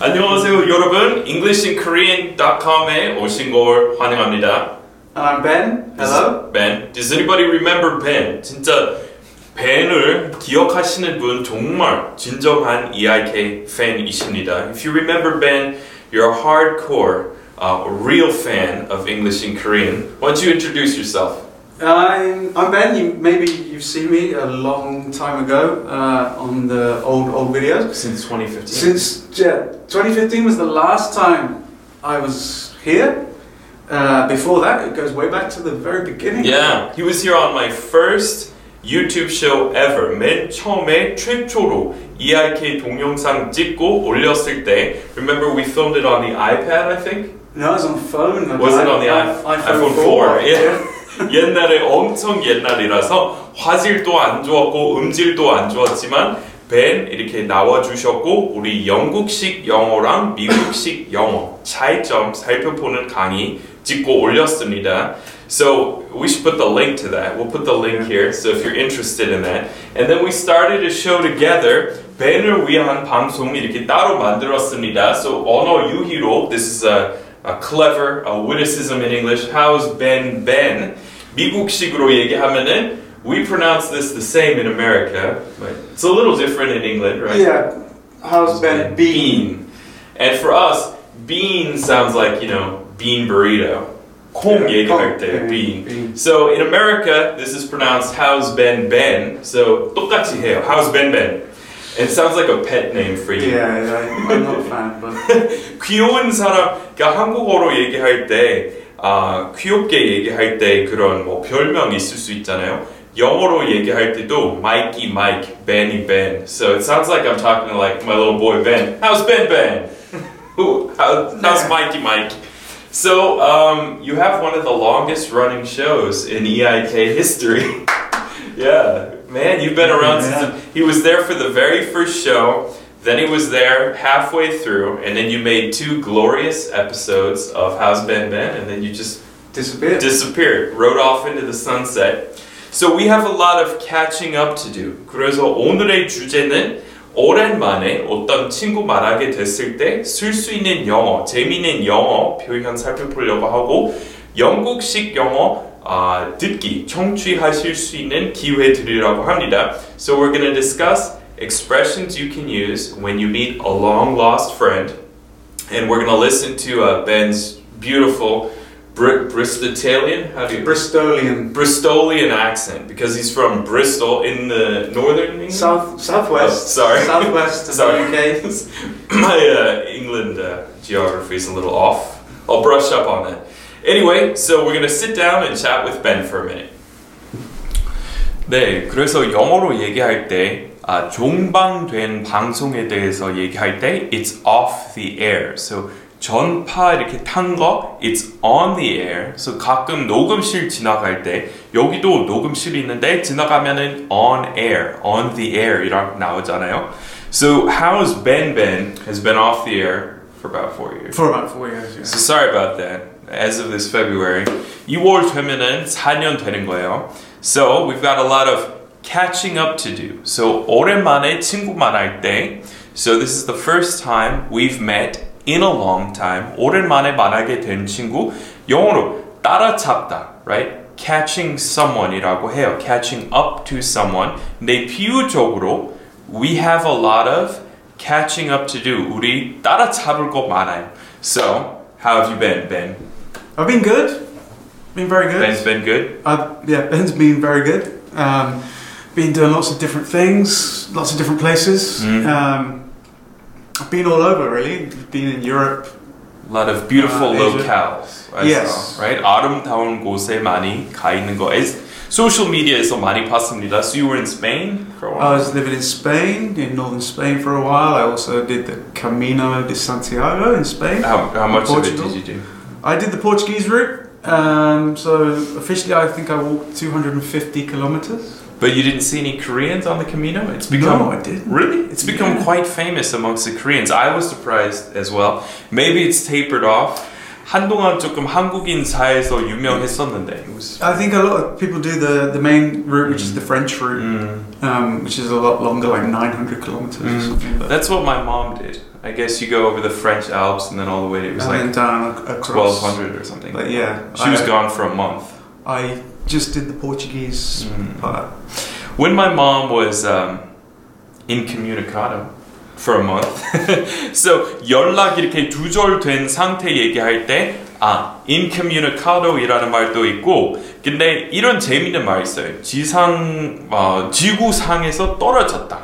안녕하세요 여러분 EnglishinKorean.com에 오신 걸 환영합니다 I'm Ben. Hello. Ben Does anybody remember Ben? 진짜 벤을 기억하시는 분 정말 진정한 EIK 팬이십니다 If you remember Ben, you're a hardcore, uh, real fan of English in Korean Why don't you introduce yourself? I'm, I'm Ben. You, maybe you've seen me a long time ago uh, on the old old videos. Since 2015 Since yeah, 2015 was the last time I was here. Uh, before that, it goes way back to the very beginning. Yeah, he was here on my first YouTube show ever. 맨 처음에 최초로 EIK 동영상 찍고 올렸을 때 Remember we filmed it on the iPad, I think? No, it was on phone. Was it on the i- iPhone 4? Yeah. 옛날에 엄청 옛날이라서 화질도 안 좋았고 음질도 안 좋았지만 벤 이렇게 나와주셨고 우리 영국식 영어랑 미국식 영어 차이점 살펴보는 강의 찍고 올렸습니다. So we should put the link to that. We'll put the link here. So if you're interested in that, and then we started a show together. 벤을 위한 방송 이렇게 따로 만들었습니다. So 언어 유희로 this is a, a clever a witticism in English. How's Ben Ben? 미국식으로 얘기하면은 we pronounce this the same in America, but it's a little different in England, right? Yeah. How's Ben? bean. And for us, bean sounds like, you know, bean burrito. 콩 Yeah, 얘기할 콩, 때 yeah, bean. bean. So in America, this is pronounced how's Ben Ben. So 똑같이 해요. How's Ben Ben? It sounds like a pet name for you. Yeah, yeah, I'm not a fan, but 귀여운 사람, 그러니까 한국어로 얘기할 때, 아, 귀엽게 얘기할 때 그런 뭐 별명 있을 수 있잖아요. 영어로 얘기할 때도 Mikey Mike, Benny Ben. So it sounds like I'm talking like my little boy Ben. How's Ben Ben? Who? How, how's Mikey Mike? So um, you have one of the longest running shows in EIK history. yeah, man, you've been around Yeah. since he was there for the very first show. Then he was there halfway through, and then you made two glorious episodes of How's Ben Ben, and then you just disappeared. disappeared, rode off into the sunset. So we have a lot of catching up to do. 그래서 오늘의 주제는 오랜만에 어떤 친구 말하게 됐을 때 쓸 수 있는 영어, 재미있는 영어 표현 살펴보려고 하고 영국식 영어 아, 듣기, 청취하실 수 있는 기회 드리려고 합니다. So we're going to discuss expressions you can use when you meet a long lost friend. And we're going to listen to uh, Ben's beautiful Br- Bristolian, how do you Bristolian. Bristolian accent because he's from Bristol in the northern England. South southwest. Oh, sorry. Southwest of Sorry. the UK. My uh, England uh, geography is a little off. I'll brush up on that. Anyway, so we're gonna sit down and chat with Ben for a minute. 네, 그래서 영어로 얘기할 때 아, 종방된 방송에 대해서 얘기할 때 it's off the air. So 전파 이렇게 탄 거 it's on the air. So 가끔 녹음실 지나갈 때 여기도 녹음실이 있는데 지나가면은 on air, on the air 이라고 나오잖아요. So how's Ben Ben has been off the air for about four years. For about four years, yeah. So sorry about that. As of this February, 2월 되면은 4년 되는 거예요. So we've got a lot of catching up to do. So 오랜만에 친구 만날 때, so this is the first time we've met in a long time. 오랜만에 만나게 된 친구 영어로 따라잡다, right? Catching someone이라고 해요. Catching up to someone. 근데 비유적으로 we have a lot of catching up to do. 우리 따라잡을 거 많아요. So how have you been, Ben? I've been good. Been very good. Ben's been good. Uh, yeah, Ben's been very good. Um, been doing lots of different things, lots of different places. Mm. Um, I've been all over really. Been in Europe. A lot of beautiful Uh, Asia. locales. I Yes. saw, right? 아름다운 곳에 많이 가 있는 거. As social media에서 많이 봤습니다. So you were in Spain for a I while. was living in Spain, in northern Spain for a while. I also did the Camino de Santiago in Spain. How, how much of it Portugal. did you do? I did the Portuguese route. Um, so officially, I think I walked 250 kilometers. But you didn't see any Koreans on the Camino? It's become no, I didn't. Really? It's become Yeah. quite famous amongst the Koreans. I was surprised as well. Maybe it's tapered off. 한동안 조금 한국인 사이에서 유명했었는데. It was I think a lot of people do the, the main route, which is the French route, Mm. um, which is a lot longer, like 900 kilometers or Mm. something. But That's what my mom did. I guess you go over the French Alps and then all the way. It was and then like down ac- across. 1200 or something. But yeah, She was I, gone for a month. I just did the Portuguese Mm. part. When my mom was um, incommunicado for a month, so 연락 이렇게 두절된 상태 얘기할 때 아, incommunicado이라는 말도 있고, 근데 이런 재밌는 말 있어요. 지상, 어, 지구상에서 떨어졌다.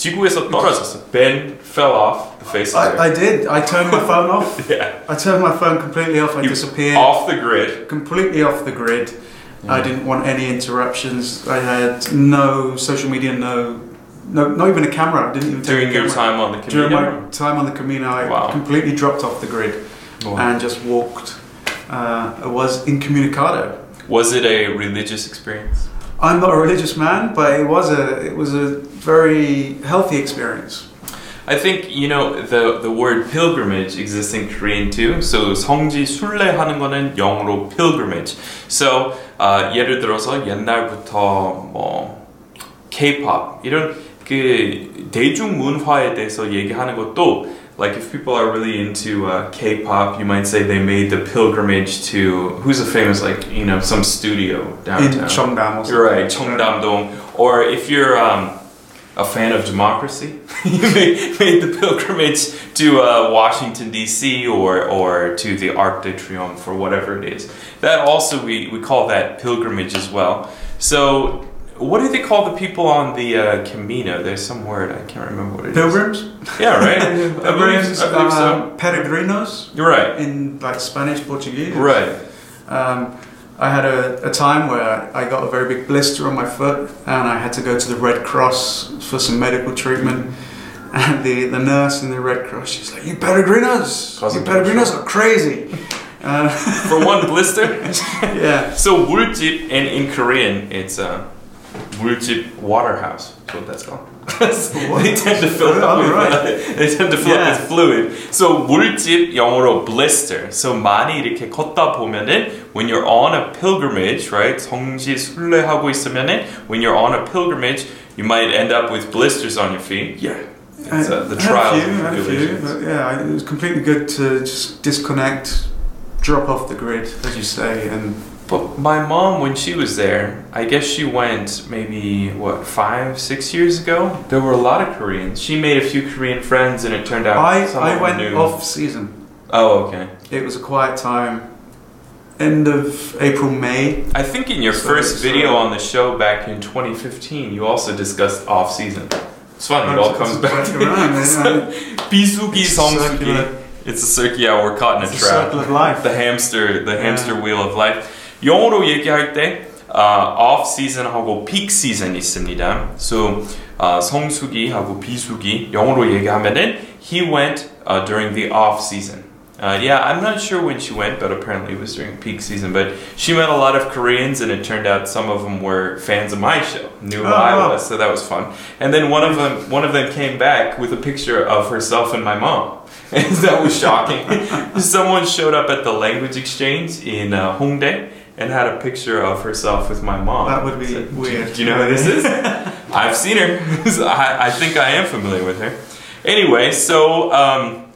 지구에서 떨어졌어. Ben fell off the face of the I, I earth. did. I turned my phone off. Yeah. I turned my phone completely off. I You- disappeared. Off the grid. completely off the grid. I Yeah. didn't want any interruptions. I had no social media, no, no, not even a camera. I didn't even take During a your camera. time on the During Camino. my time on the Camino, I Wow. completely dropped off the grid Wow. and just walked. Uh, I was incommunicado. Was it a religious experience? I'm not a religious man, but it was a it was a very healthy experience. I think you know the the word pilgrimage exists in Korean too. So 성지 순례하는 거는 영어로 pilgrimage. So 아, 예를 들어서 옛날부터 뭐 K-pop 이런 그 대중 문화에 대해서 얘기하는 것도 like if people are really into uh, K-pop, you might say they made the pilgrimage to who's a famous like you know some studio downtown. In Cheongdam or. You're right, Cheongdam-dong. Or if you're um, a fan of democracy, you made, made the pilgrimage to uh, Washington D.C. or or to the Arc de Triomphe or whatever it is. That also we, we call that pilgrimage as well. So. What do they call the people on the uh, Camino? There's some word I can't remember what it is. Pilgrims. Yeah, right. I believe, Pilgrims. I believe so. um, peregrinos You're right. in like Spanish, Portuguese. Right. Um, I had a, a time where I got a very big blister on my foot and I had to go to the Red Cross for some medical treatment. And the, the nurse in the Red Cross, she's like, You peregrinos! Cause You peregrinos are crazy! Uh, For one blister. yeah. So 물집 and in Korean it's uh, 물집 waterhouse. That's what that's called. they tend to fill it up Oh, with right. uh, they tend to fill Yeah. up with fluid. So 물집 영어로 blister. So 많이 이렇게 걷다 보면은 when you're on a pilgrimage, right? 성지 순례하고 있으면은 when you're on a pilgrimage, you might end up with blisters on your feet. Yeah. It's uh, the I had trial. a few, I had a few, but yeah, it was completely good to just disconnect, drop off the grid, as you say, and but my mom, when she was there, I guess she went maybe, what, five, six years ago? There were a lot of Koreans. She made a few Korean friends and it turned out I, I went off season. Oh, okay. It was a quiet time. End of April, May. I think in your so first video uh, on the show back in 2015, you also discussed off season. It's funny, it all comes back around. Bisuki Songsuki. It's a circuit, yeah, we're caught in a, a trap. The hamster, the yeah. hamster wheel of life. 영어로 얘기할 때 uh, off season하고 peak season 있습니다. So uh, 성수기하고 비수기 영어로 얘기하면은 he went uh, during the off season. Uh, yeah, I'm not sure when she went, but apparently it was during peak season. But she met a lot of Koreans, and it turned out some of them were fans of my show, knew who Oh, I wow. was, so that was fun. And then one of them, one of them came back with a picture of herself and my mom. And that was shocking. Someone showed up at the language exchange in uh, Hongdae and had a picture of herself with my mom. That would be Said, "Do- weird. Do you know who this is? I've seen her. I, I think I am familiar with her. Anyway, so um,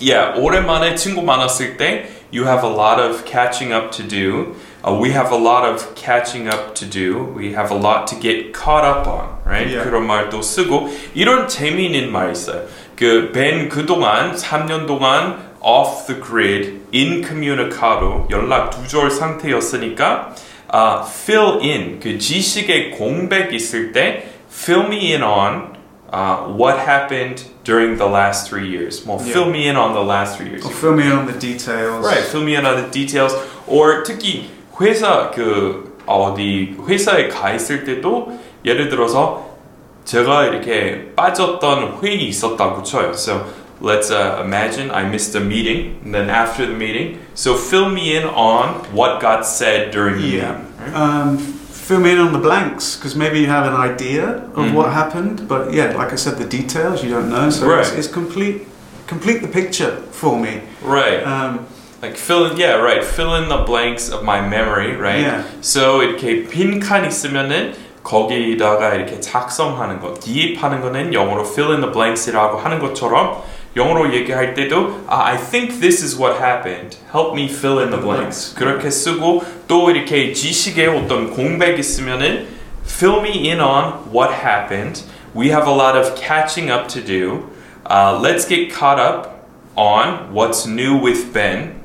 yeah, 오랜만에 친구 만났을 때 you have a lot of catching up to do. Uh, we have a lot of catching up to do. We have a lot to get caught up on, right? Yeah. 그런 말도 쓰고 이런 재미있는 말 있어요. 그벤 그동안 3년 동안 off the grid, incommunicado, 연락 두절 상태였으니까 아, fill in 그 지식의 공백 있을 때 fill me in on uh, what happened during the last three years. 뭐 Yeah. fill me in on the last three years. Or fill me in on the details. Right, fill me in on the details. Or 특히 회사 그 어디 회사에 가 있을 때도 예를 들어서 제가 이렇게 빠졌던 회의 있었다고 쳐요. So let's uh, imagine I missed a meeting, and then after the meeting, so fill me in on what got said during the Yeah. meeting. right? Um, fill me in on the blanks because maybe you have an idea of Mhm. what happened, but yeah, like I said, the details you don't know. So it's, Right. it's complete, complete the picture for me. Right. Um, Like fill in, yeah, right. Fill in the blanks of my memory, right? Yeah. So 이렇게 빈 칸 있으면은 거기다가 이렇게 작성하는 거, 기입하는 거는 영어로 fill in the blanks이라고 하는 것처럼 영어로 얘기할 때도 아, I think this is what happened. Help me fill in the blanks. 그렇게 쓰고 또 이렇게 지식에 어떤 공백 있으면은 fill me in on what happened. We have a lot of catching up to do. Uh, let's get caught up on what's new with Ben.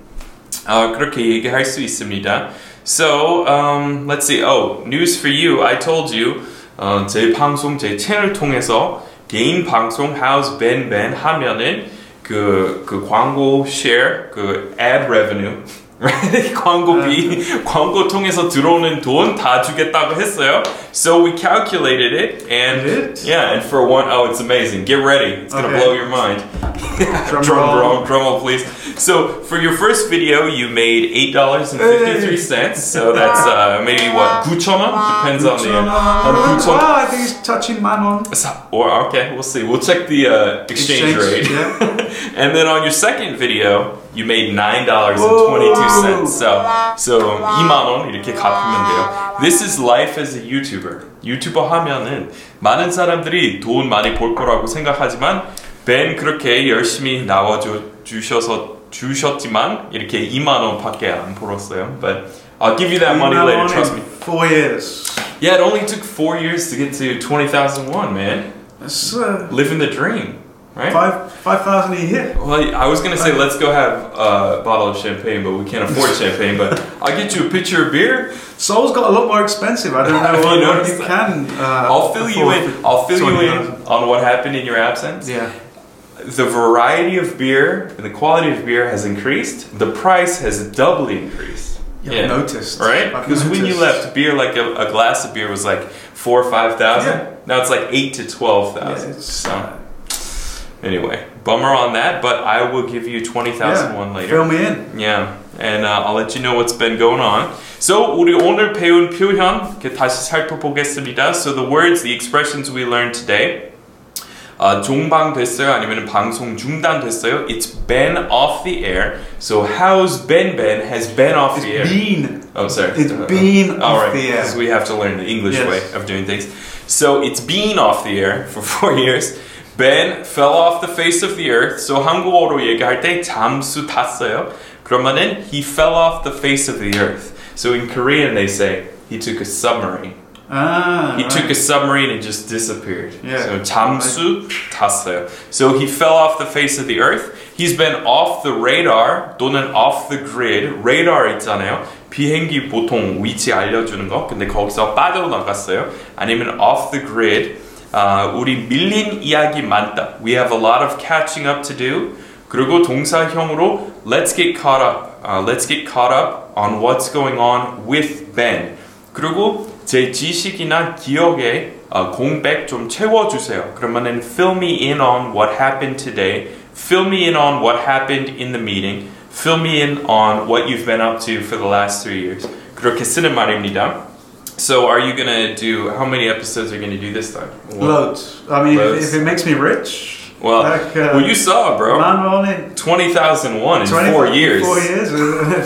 어, 그렇게 얘기할 수 있습니다. So, um, let's see. Oh, news for you. I told you. 어, 제 방송, 제 채널 통해서 개인 방송 How's Ben Ben 하면은 그, 그 광고 share, 그 ad revenue, right? 광고비, 광고 통해서 들어오는 돈 다 주겠다고 했어요. So we calculated it and Did? yeah, and for one, oh, it's amazing. Get ready. It's gonna Okay. blow your mind. Drum drum roll. roll, drum roll, please. So for your first video, you made eight dollars and fifty-three cents. So that's uh, maybe what 9천 won? Depends on the uh, on 9천. Wow, I think he's touching man on. Or okay, we'll see. We'll check the uh, exchange, rate. Yeah. and then on your second video, you made nine dollars and twenty-two cents. So so 2만 원 이렇게 갚으면 돼요. This is life as a YouTuber. 유튜버 하면은 많은 사람들이 돈 많이 벌 거라고 생각하지만 벤 그렇게 열심히 나와줘 주셔서 주셨지만 이렇게 2만 원밖에 안 벌었어요. But I'll give you that money Man later. on Trust in me. Four years. Yeah, it only took four years to get to twenty thousand one, man. That's uh, Living the dream, right? five five thousand a year. Well, I was gonna say let's go have a bottle of champagne, but we can't afford champagne. But I'll get you a pitcher of beer. Seoul's got a lot more expensive. I don't know Have you what, what noticed you that? can. Uh, I'll fill you afford in. for I'll fill you in 20,000. on what happened in your absence. Yeah. the variety of beer and the quality of beer has increased. The price has doubly increased. Yeah, yeah. noticed. Right? Because when you left, beer like a, a, glass of beer was like four or five thousand. Yeah. Now it's like eight to twelve thousand. Yeah, so uh, anyway, bummer on that, but I will give you twenty thousand yeah, won later. Fill me in. Yeah, and uh, I'll let you know what's been going on. So 우리 오늘 배운 표현 다시 살펴보겠습니다. So the words, the expressions we learned today. 아, 종방됐어요? 아니면 방송 중단됐어요? It's been off the air. So how's been been has been off It's the air. been. Oh, sorry. It's been All off right, the air. because we have to learn the English Yes. way of doing things. So it's been off the air for four years. Ben fell off the face of the earth. So 한국어로 얘기할 때 잠수 탔어요. 그러면은 he fell off the face of the earth. So in Korean they say he took a submarine. Ah. He right. took a submarine and just disappeared. Yeah. So 잠수 탔어요. So he fell off the face of the earth. He's been off the radar 또는 off the grid. radar 있잖아요. 비행기 보통 위치 알려주는 거. 근데 거기서 빠져나갔어요. 아니면 off the grid. 아, 우리 밀린 이야기 많다. We have a lot of catching up to do. 그리고 동사형으로 let's get caught up. 아, let's get caught up on what's going on with Ben. 그리고 제 지식이나 기억에 어, 공백 좀 채워주세요. 그러면은 fill me in on what happened today. Fill me in on what happened in the meeting. Fill me in on what you've been up to for the last three years. 그렇게 쓰는 말입니다. So are you gonna do? How many episodes are you gonna do this time? Loads. I mean, Loads. if, if it makes me rich. Well, like, uh, well, you saw, bro. Man on it. Twenty thousand one in 20 four years. Four years.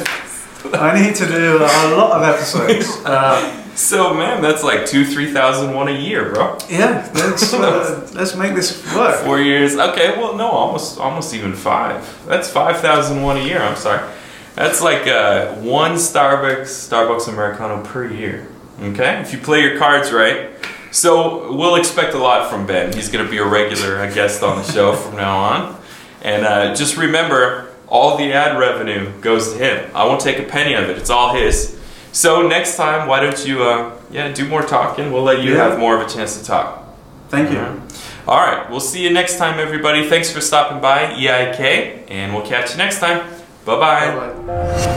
I need to do a lot of episodes. Uh, So man, that's like two, three thousand won a year, bro. yeah, let's uh, let's make this work. Four years. Okay, well, no, almost, almost even five. That's five thousand won a year. I'm sorry. That's like uh, one Starbucks Starbucks Americano per year. Okay, if you play your cards right. So we'll expect a lot from Ben. He's gonna be a regular uh, guest on the show from now on. And uh, just remember, all the ad revenue goes to him. I won't take a penny of it. It's all his. So next time, why don't you, uh, yeah, do more talking? We'll let you Yeah. have more of a chance to talk. Thank you. All right, we'll see you next time, everybody. Thanks for stopping by, EIK, and we'll catch you next time. Bye bye. Bye-bye.